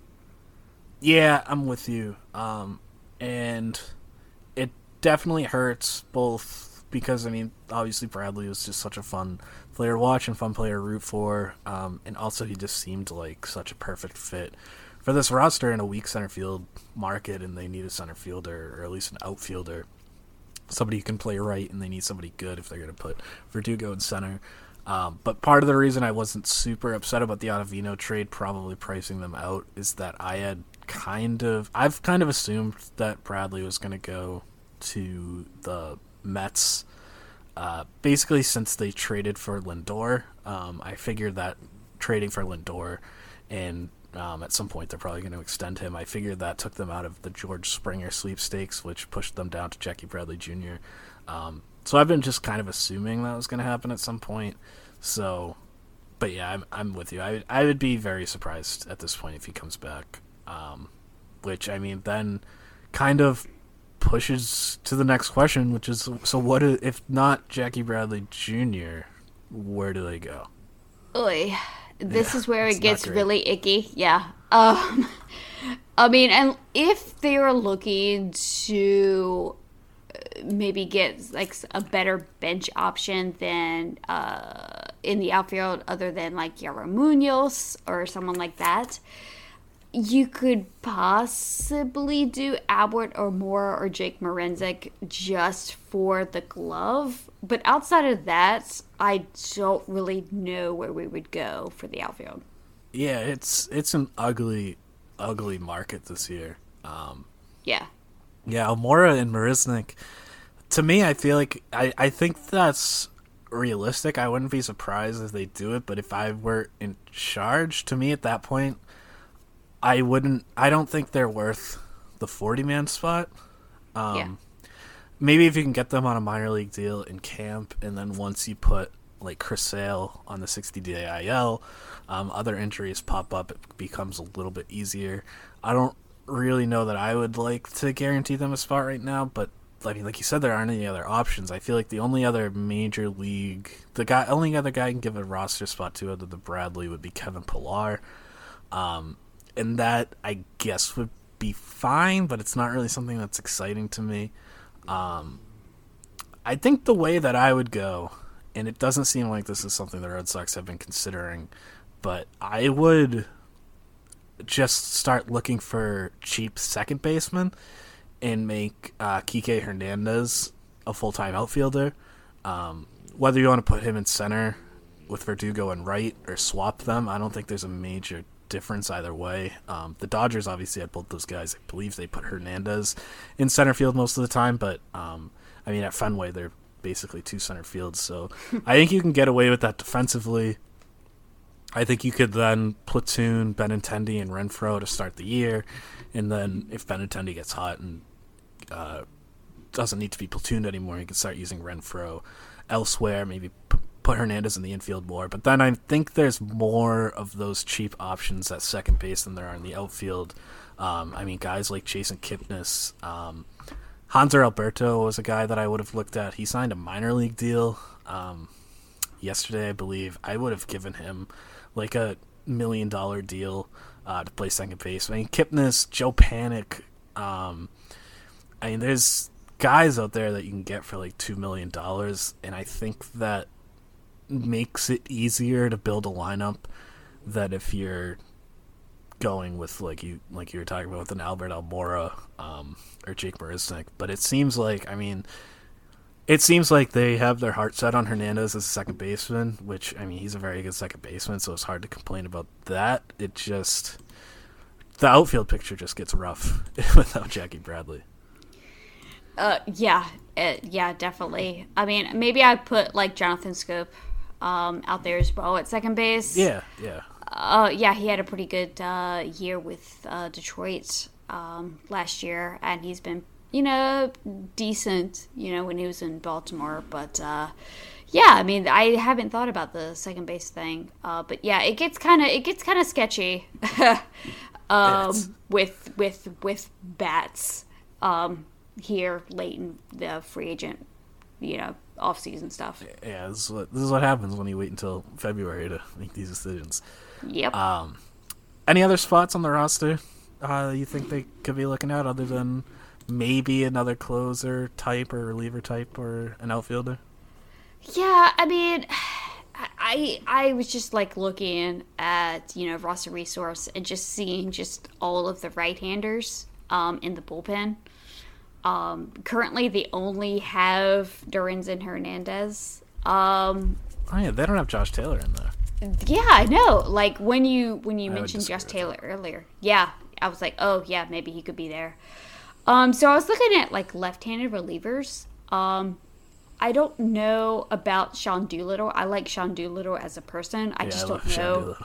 Yeah, I'm with you. Um, and it definitely hurts both because I mean, obviously Bradley was just such a fun player to watch and fun player to root for. Um, and also, he just seemed like such a perfect fit for this roster in a weak center field market, and they need a center fielder or at least an outfielder, somebody who can play right, and they need somebody good if they're going to put Verdugo in center. Um, but part of the reason I wasn't super upset about the Ottavino trade, probably pricing them out, is that I had kind of I've kind of assumed that Bradley was going to go to the Mets uh, basically since they traded for Lindor, um, I figured that trading for Lindor and um, at some point they're probably going to extend him. I figured that took them out of the George Springer sweepstakes, which pushed them down to Jackie Bradley Jr. Um, so I've been just kind of assuming that was going to happen at some point. So, but yeah, I'm, I'm with you. I I would be very surprised at this point if he comes back. Um, which I mean, then kind of pushes to the next question, which is so what if not Jackie Bradley Jr., where do they go? Oy. This yeah, is where it gets really icky. Yeah. Um *laughs* I mean, and if they are looking to uh, maybe get like a better bench option than uh in the outfield other than like Yairo Munoz or someone like that, you could possibly do Albert Almora or Jake Marisnick just for the glove. But outside of that, I don't really know where we would go for the outfield. Yeah, it's it's an ugly, ugly market this year. Um, yeah. Yeah, Almora and Marisnick. To me, I feel like I, I think that's realistic. I wouldn't be surprised if they do it, but if I were in charge, to me at that point, I wouldn't. I don't think they're worth the forty man spot. Um, yeah. Maybe if you can get them on a minor league deal in camp, and then once you put like Chris Sale on the sixty day IL, um, other injuries pop up. It becomes a little bit easier. I don't really know that I would like to guarantee them a spot right now, but I mean, like you said, there aren't any other options. I feel like the only other major league, the guy, only other guy I can give a roster spot to other than Bradley would be Kevin Pillar. Um, and that I guess would be fine, but it's not really something that's exciting to me. Um, I think the way that I would go, and it doesn't seem like this is something the Red Sox have been considering, but I would just start looking for cheap second baseman and make uh, Kike Hernandez a full time outfielder. Um, whether you want to put him in center with Verdugo and right or swap them, I don't think there's a major difference either way. Um, the Dodgers obviously had both those guys. I believe they put Hernandez in center field most of the time, but um, I mean at Fenway they're basically two center fields, so *laughs* I think you can get away with that defensively. I think you could then platoon Benintendi and Renfro to start the year, and then if Benintendi gets hot and uh, doesn't need to be platooned anymore, you can start using Renfro elsewhere. Maybe p- put Hernandez in the infield more. But then I think there's more of those cheap options at second base than there are in the outfield. Um, I mean, guys like Jason Kipnis. Um, Hanser Alberto was a guy that I would have looked at. He signed a minor league deal um, yesterday, I believe. I would have given him like a million dollar deal uh, to play second base. I mean, Kipnis, Joe Panik. Um, I mean, there's guys out there that you can get for like two million dollars, and I think that makes it easier to build a lineup that if you're going with like you like you were talking about with an Albert Almora um, or Jake Marisnick. But it seems like I mean it seems like they have their heart set on Hernandez as a second baseman, which I mean he's a very good second baseman, so it's hard to complain about that. It just the outfield picture just gets rough *laughs* without Jackie Bradley. Uh, yeah, it, yeah, definitely. I mean, maybe I put like Jonathan Schoop um, out there as well at second base. Yeah, yeah. Uh, yeah, he had a pretty good uh, year with uh, Detroit um, last year, and he's been, you know, decent, you know, when he was in Baltimore. But uh, yeah, I mean, I haven't thought about the second base thing, uh, but yeah, it gets kind of it gets kind of sketchy *laughs* um, with with with bats um, here late in the free agent, you know, off season stuff. Yeah, this is what this is what happens when you wait until February to make these decisions. Yep. Um, any other spots on the roster uh, you think they could be looking at other than maybe another closer type or reliever type or an outfielder? Yeah, I mean, *sighs* I I was just like looking at you know roster resource and just seeing just all of the right handers um, in the bullpen. Um, currently, they only have Darwinzon Hernandez. Um, oh yeah, they don't have Josh Taylor in there. Yeah, I know. Like when you when you I mentioned Josh Taylor earlier, yeah, I was like, oh yeah, maybe he could be there. Um, so I was looking at like left-handed relievers. Um, I don't know about Sean Doolittle. I like Sean Doolittle as a person. I yeah, just I don't know.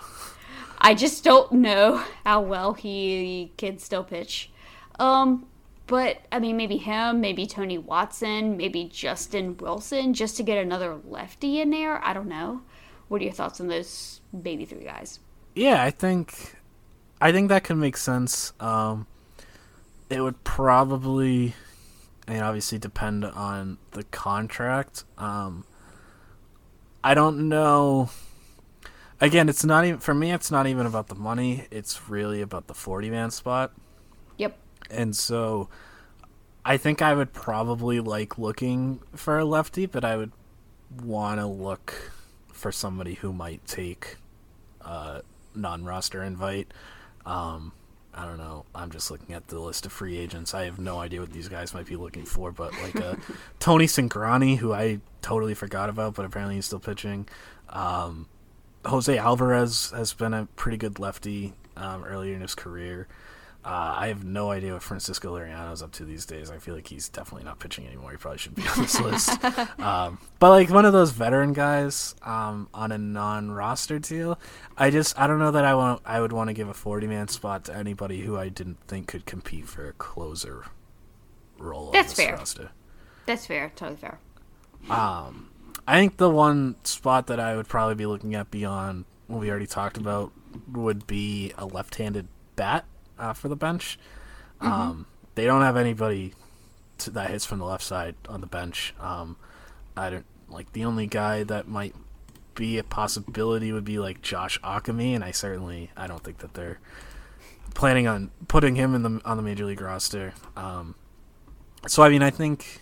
I just don't know how well he can still pitch. Um, but I mean, maybe him, maybe Tony Watson, maybe Justin Wilson, just to get another lefty in there. I don't know. What are your thoughts on those baby three guys? Yeah, I think, I think that can make sense. Um, it would probably, I mean, obviously depend on the contract. Um, I don't know. Again, it's not even for me. It's not even about the money. It's really about the forty man spot. Yep. And so, I think I would probably like looking for a lefty, but I would want to look for somebody who might take a non-roster invite. Um, I don't know. I'm just looking at the list of free agents. I have no idea what these guys might be looking for, but like uh, *laughs* Tony Cingrani, who I totally forgot about, but apparently he's still pitching. Um, Jose Alvarez has been a pretty good lefty um, earlier in his career. Uh, I have no idea what Francisco Liriano's up to these days. I feel like he's definitely not pitching anymore. He probably should be on this list. *laughs* Um, but like one of those veteran guys um, on a non-roster deal, I just I don't know that I want I would want to give a forty-man spot to anybody who I didn't think could compete for a closer role. That's on this fair. Roster. That's fair. Totally fair. Um, I think the one spot that I would probably be looking at beyond what we already talked about would be a left-handed bat uh, for the bench. Mm-hmm. Um, they don't have anybody to, that hits from the left side on the bench. Um, I don't like the only guy that might be a possibility would be like Josh Ockimey, and I certainly I don't think that they're planning on putting him in the on the major league roster. Um, so I mean, I think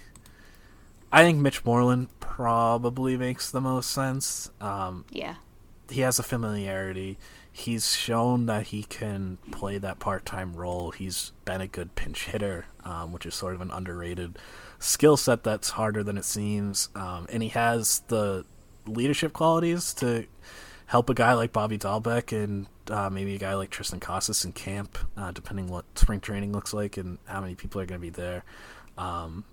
I think Mitch Moreland probably makes the most sense. Um, Yeah. he has a familiarity. He's shown that he can play that part time role. He's been a good pinch hitter, um, which is sort of an underrated skill set that's harder than it seems. Um, and he has the leadership qualities to help a guy like Bobby Dalbec and uh, maybe a guy like Triston Casas in camp, uh, depending what spring training looks like and how many people are going to be there. Um,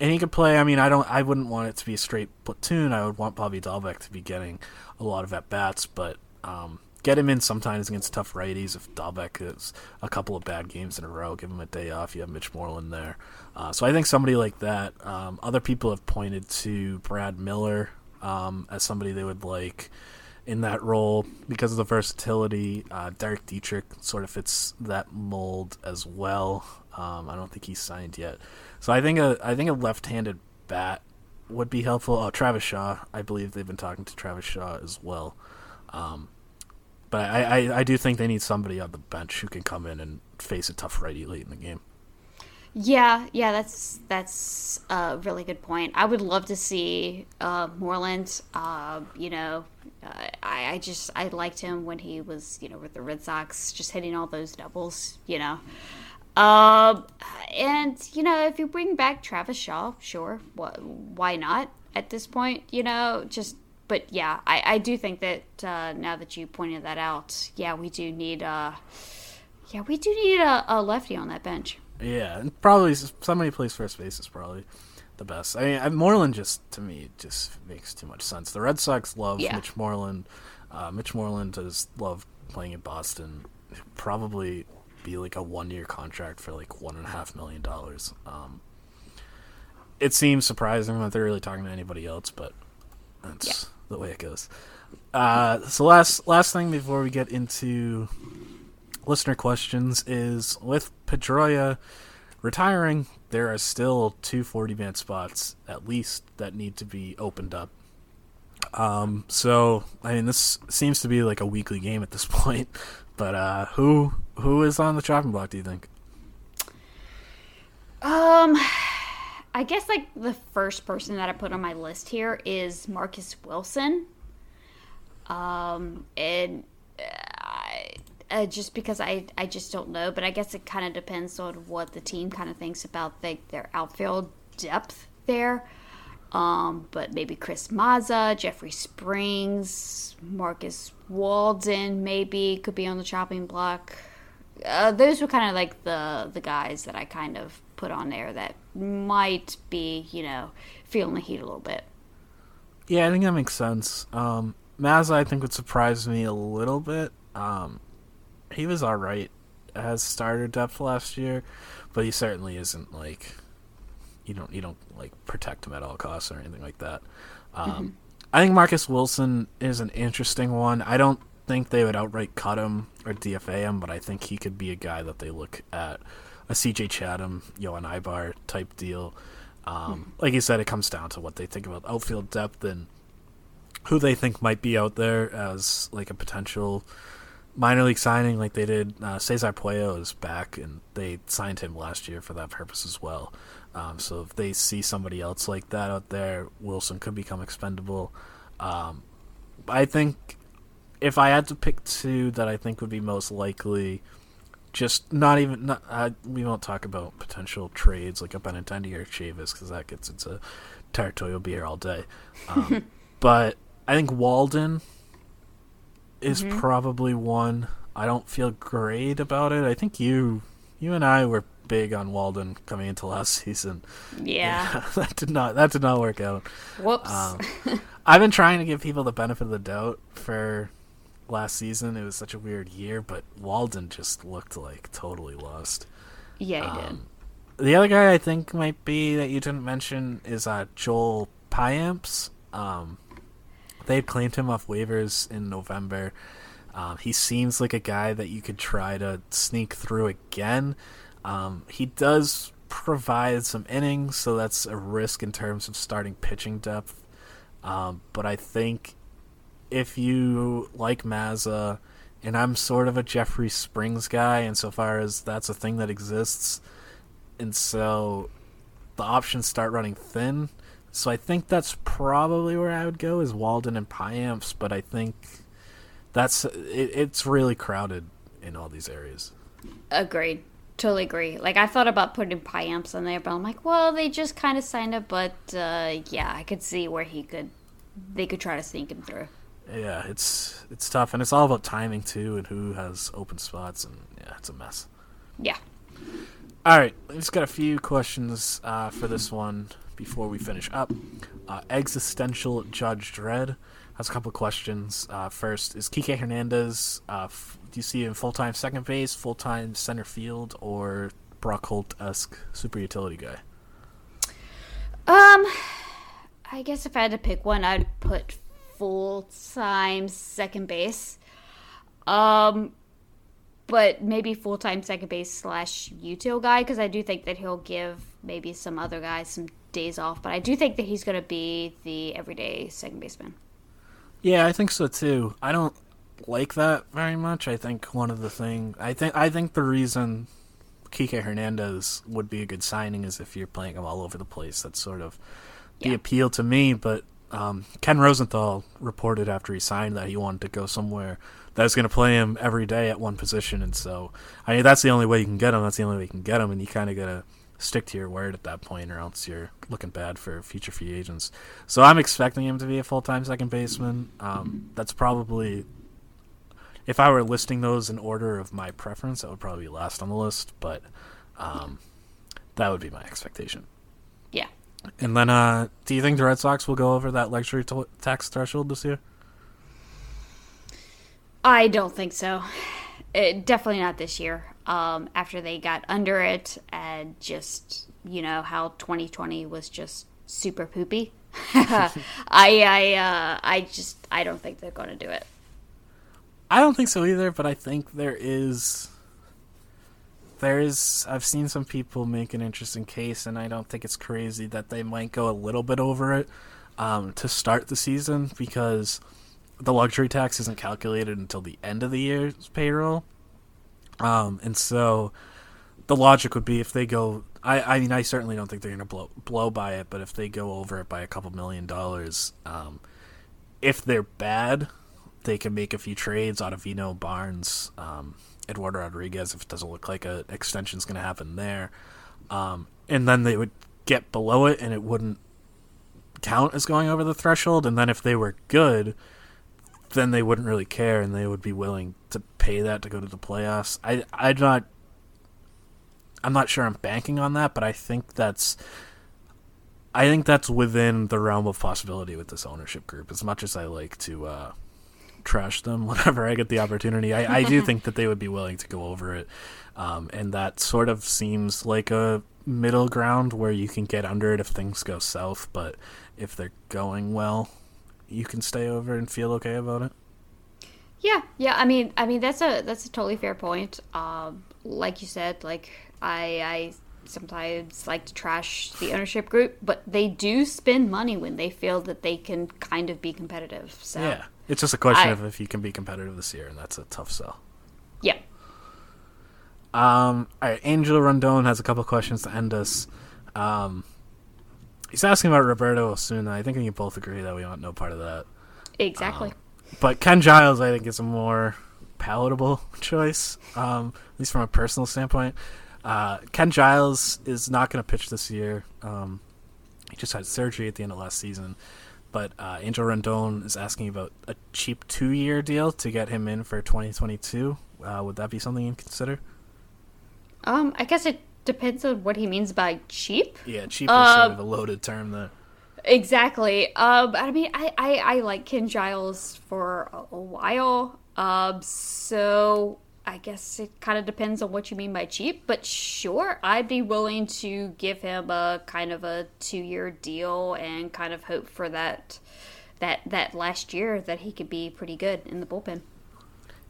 and he could play. I mean, I don't. I wouldn't want it to be a straight platoon. I would want Bobby Dalbec to be getting a lot of at bats, but um, get him in sometimes against tough righties. If Dalbec has a couple of bad games in a row, give him a day off. You have Mitch Moreland there, uh, so I think somebody like that. Um, other people have pointed to Brad Miller um, as somebody they would like in that role because of the versatility. Uh, Derek Dietrich sort of fits that mold as well. Um, I don't think he's signed yet, so I think a I think a left-handed bat would be helpful. Oh, Travis Shaw, I believe they've been talking to Travis Shaw as well. Um, but I, I, I do think they need somebody on the bench who can come in and face a tough righty late in the game. Yeah, yeah, that's that's a really good point. I would love to see uh, Moreland. Uh, you know, uh, I, I just I liked him when he was you know with the Red Sox, just hitting all those doubles. You know, uh, and you know if you bring back Travis Shaw, sure, what, why not? At this point, you know, just but yeah, I, I do think that uh, now that you pointed that out, yeah, we do need uh, yeah, we do need a, a lefty on that bench. Yeah, and probably somebody plays first base is probably the best. I mean, Moreland just to me just makes too much sense. The Red Sox love Yeah. Mitch Moreland. Uh, Mitch Moreland does love playing in Boston. He'd probably be like a one year contract for like one and a half million dollars. Um, it seems surprising that they're really talking to anybody else, but that's the way it goes. Uh, so last last thing before we get into listener questions is with Pedroia retiring, there are still two 40 man spots at least that need to be opened up. Um, so I mean, this seems to be like a weekly game at this *laughs* point. But uh, who who is on the chopping block? Do you think? Um, I guess like the first person that I put on my list here is Marcus Wilson. Um, and I, uh, just because I I just don't know, but I guess it kind of depends on what the team kind of thinks about the, their outfield depth there. Um, but maybe Chris Mazza, Jeffrey Springs, Marcus Walden, maybe could be on the chopping block. Uh, those were kind of like the the guys that I kind of put on there that might be, you know, feeling the heat a little bit. Yeah, I think that makes sense. Um, Mazza, I think, would surprise me a little bit. Um, he was all right as starter depth last year, but he certainly isn't like you don't you don't like protect him at all costs or anything like that. Um, Mhm. I think Marcus Wilson is an interesting one. I don't think they would outright cut him or DFA him, but I think he could be a guy that they look at a CJ Chatham, Yoan Aybar type deal. Um, Like you said, it comes down to what they think about outfield depth and who they think might be out there as like a potential minor league signing, like they did. Uh, Cesar Puello is back, and they signed him last year for that purpose as well. Um, so if they see somebody else like that out there, Wilson could become expendable. Um, I think if I had to pick two that I think would be most likely, just not even not, uh, we won't talk about potential trades like a Benintendi or Chavis because that gets into territory. Will be here all day. *laughs* Um, but I think Walden is Mhm. probably one. I don't feel great about it. I think you, you and I were big on Walden coming into last *laughs* season. Yeah. *laughs* that did not that did not work out. Whoops. Um, I've been trying to give people the benefit of the doubt for last season. It was such a weird year, but Walden just looked like totally lost. Yeah, he did. Um, The other guy I think might be that you didn't mention is uh, Joel Payamps. Um, they had claimed him off waivers in November. Um, he seems like a guy that you could try to sneak through again. Um, he does provide some innings, so that's a risk in terms of starting pitching depth. Um, but I think if you like Mazza, and I'm sort of a Jeffrey Springs guy, insofar as that's a thing that exists, and so the options start running thin. So I think that's probably where I would go is Walden and Payamps, but I think that's it, it's really crowded in all these areas. Agreed. Totally agree. Like I thought about putting Payamps on there, but I'm like, well, they just kind of signed up. But uh, yeah, I could see where he could, they could try to sneak him through. Yeah, it's it's tough, and it's all about timing too, and who has open spots, and yeah, it's a mess. Yeah. All right, we just got a few questions uh, for this one before we finish up. Uh, existential Judge Dredd has a couple of questions. Uh, first, is Kike Hernandez? Uh, f- do you see him full time second base, full time center field, or Brock Holt esque super utility guy? Um, I guess if I had to pick one, I'd put full time second base. Um, but maybe full time second base slash util guy because I do think that he'll give maybe some other guys some days off. But I do think that he's going to be the everyday second baseman. Yeah, I think so too. I don't like that very much. I think one of the thing I think I think the reason Kike Hernandez would be a good signing is if you're playing him all over the place. That's sort of the Yeah. appeal to me. But um, Ken Rosenthal reported after he signed that he wanted to go somewhere that was going to play him every day at one position, and so I mean that's the only way you can get him. That's the only way you can get him, and you kind of gotta stick to your word at that point, or else you're looking bad for future free agents. So I'm expecting him to be a full time second baseman. Um, that's probably if I were listing those in order of my preference, that would probably be last on the list, but um, that would be my expectation. And then, uh, do you think the Red Sox will go over that luxury to- tax threshold this year? I don't think so. It, definitely not this year. Um, after they got under it and just you know how 2020 was just super poopy. *laughs* I I uh, I just I don't think they're going to do it. I don't think so either, but I think there is. There is. I've seen some people make an interesting case, and I don't think it's crazy that they might go a little bit over it um, to start the season because the luxury tax isn't calculated until the end of the year's payroll. Um, and so the logic would be if they go. I, I mean, I certainly don't think they're going to blow blow by it, but if they go over it by a couple million dollars, um, if they're bad, they can make a few trades Ottavino Barnes, um, Eduardo Rodriguez, if it doesn't look like an extension's going to happen there. Um, and then they would get below it and it wouldn't count as going over the threshold. And then if they were good, then they wouldn't really care and they would be willing to pay that to go to the playoffs. I, I'm not. I'm not sure I'm banking on that, but I think that's I think that's within the realm of possibility with this ownership group. As much as I like to uh, trash them *laughs* whenever I get the opportunity, I, I do *laughs* think that they would be willing to go over it, um, and that sort of seems like a middle ground where you can get under it if things go south, but if they're going well, you can stay over and feel okay about it. Yeah, yeah. I mean, I mean that's a that's a totally fair point. Um, like you said, like I I sometimes like to trash the ownership group, but they do spend money when they feel that they can kind of be competitive. So yeah, it's just a question I- of if you can be competitive this year, and that's a tough sell. yeah. Um, all right, Angel Rondon has a couple questions to end us. Um, he's asking about Roberto Osuna. I think we can both agree that we want no part of that. Exactly. But Ken Giles, I think, is a more palatable *laughs* choice, um, at least from a personal standpoint. Uh, Ken Giles is not going to pitch this year. Um, he just had surgery at the end of last season. But uh, Angel Rendon is asking about a cheap two-year deal to get him in for 2022. Uh, would that be something you'd consider? Um, I guess it depends on what he means by cheap. Yeah, cheap is Um, sort of a loaded term there. Exactly. Um, I mean, I, I, I like Ken Giles for a, a while. Um, so I guess it kind of depends on what you mean by cheap. But sure, I'd be willing to give him a kind of a two-year deal and kind of hope for that that that last year that he could be pretty good in the bullpen.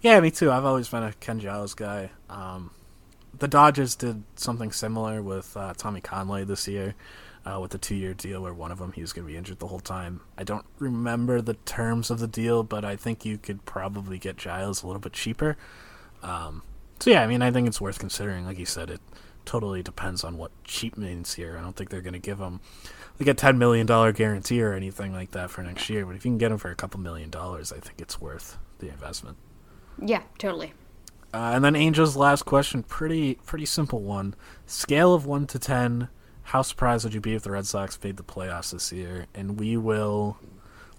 Yeah, me too. I've always been a Ken Giles guy. Um, the Dodgers did something similar with uh, Tommy Kahnle this year, uh, with the two-year deal where one of them he was going to be injured the whole time. I don't remember the terms of the deal, but I think you could probably get Giles a little bit cheaper. Um, so yeah, I mean, I think it's worth considering. Like you said, it totally depends on what cheap means here. I don't think they're going to give him like a ten million dollar guarantee or anything like that for next year. But if you can get him for a couple million dollars, I think it's worth the investment. Yeah, totally. Uh, and then Angel's last question, pretty pretty simple one. Scale of one to ten, how surprised would you be if the Red Sox made the playoffs this year? And we will,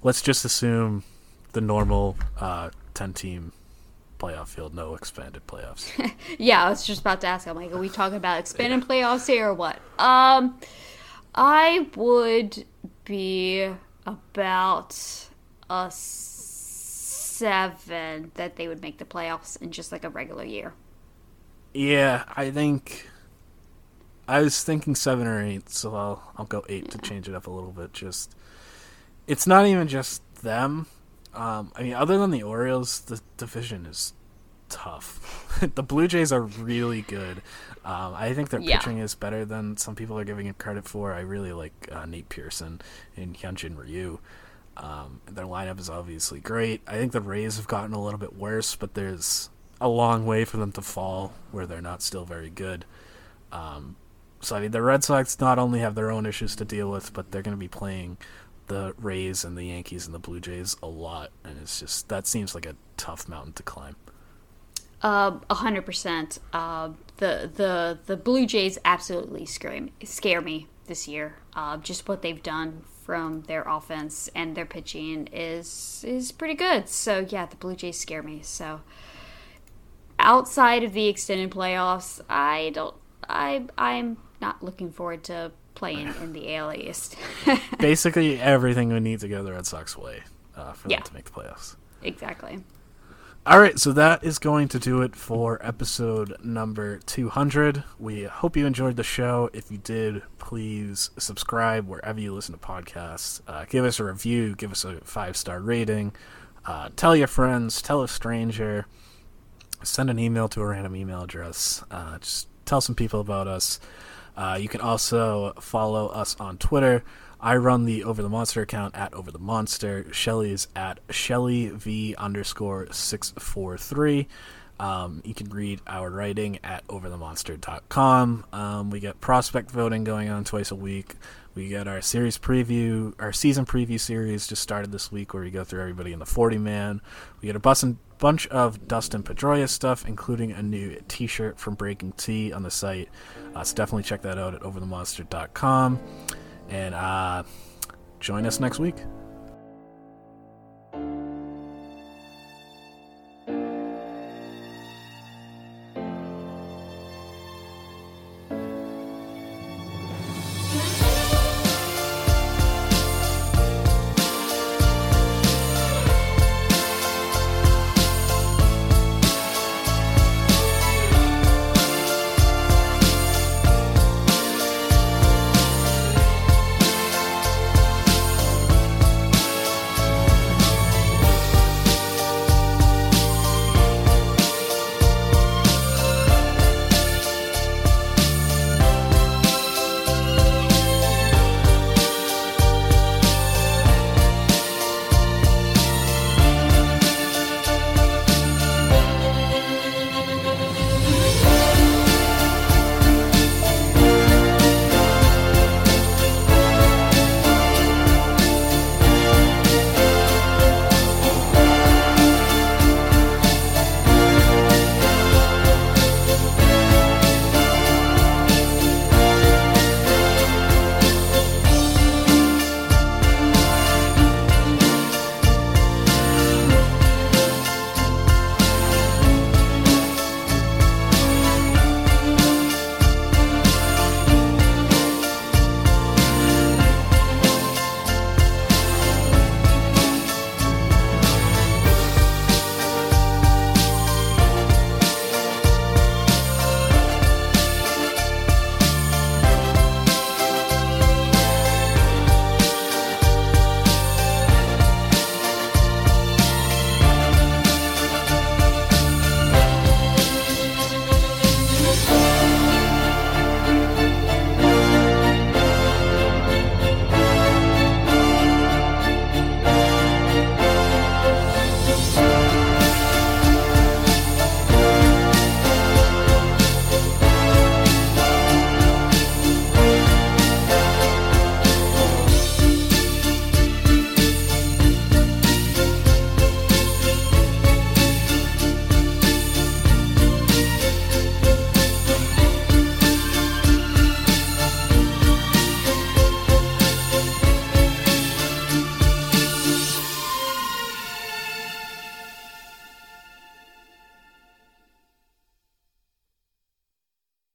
let's just assume the normal uh, ten team playoff field, no expanded playoffs. *laughs* yeah, I was just about to ask. I'm like, are we talking about expanded playoffs here or what? Um, I would be about a seven that they would make the playoffs in just like a regular year. Yeah, I think I was thinking seven or eight, so I'll I'll go eight to change it up a little bit. Just it's not even just them. Um, I mean, other than the Orioles, the division is tough. *laughs* the Blue Jays are really good. Um, I think their Yeah. pitching is better than some people are giving it credit for. I really like uh, Nate Pearson and Hyunjin Ryu. Um, their lineup is obviously great. I think the Rays have gotten a little bit worse, but there's a long way for them to fall where they're not still very good. Um, so I mean, the Red Sox not only have their own issues to deal with, but they're going to be playing the Rays and the Yankees and the Blue Jays a lot, and it's just that seems like a tough mountain to climb. Uh, a hundred percent. Uh, the the the Blue Jays absolutely scare me, scare me this year. Uh, just what they've done from their offense and their pitching is is pretty good. So yeah, the Blue Jays scare me. So outside of the extended playoffs, I don't. I I'm not looking forward to playing in the AL East. Basically, everything we need to go the Red Sox way uh, for Yeah. them to make the playoffs. exactly. All right, so that is going to do it for episode number 200. We hope you enjoyed the show. If you did, please subscribe wherever you listen to podcasts. Uh, give us a review, give us a five star rating. Uh, tell your friends, tell a stranger, send an email to a random email address. Uh, just tell some people about us. Uh, you can also follow us on Twitter. I run the Over the Monster account at Over the Monster. Shelly is at Shelly V underscore six four three. Um, you can read our writing at overthemonster.com. Um, we get prospect voting going on twice a week. We get our series preview, our season preview series just started this week where we go through everybody in the 40 man. We get a bus and bunch of Dustin Pedroia stuff, including a new t shirt from BreakingT on the site. Uh, so definitely check that out at overthemonster.com. And uh, join us next week.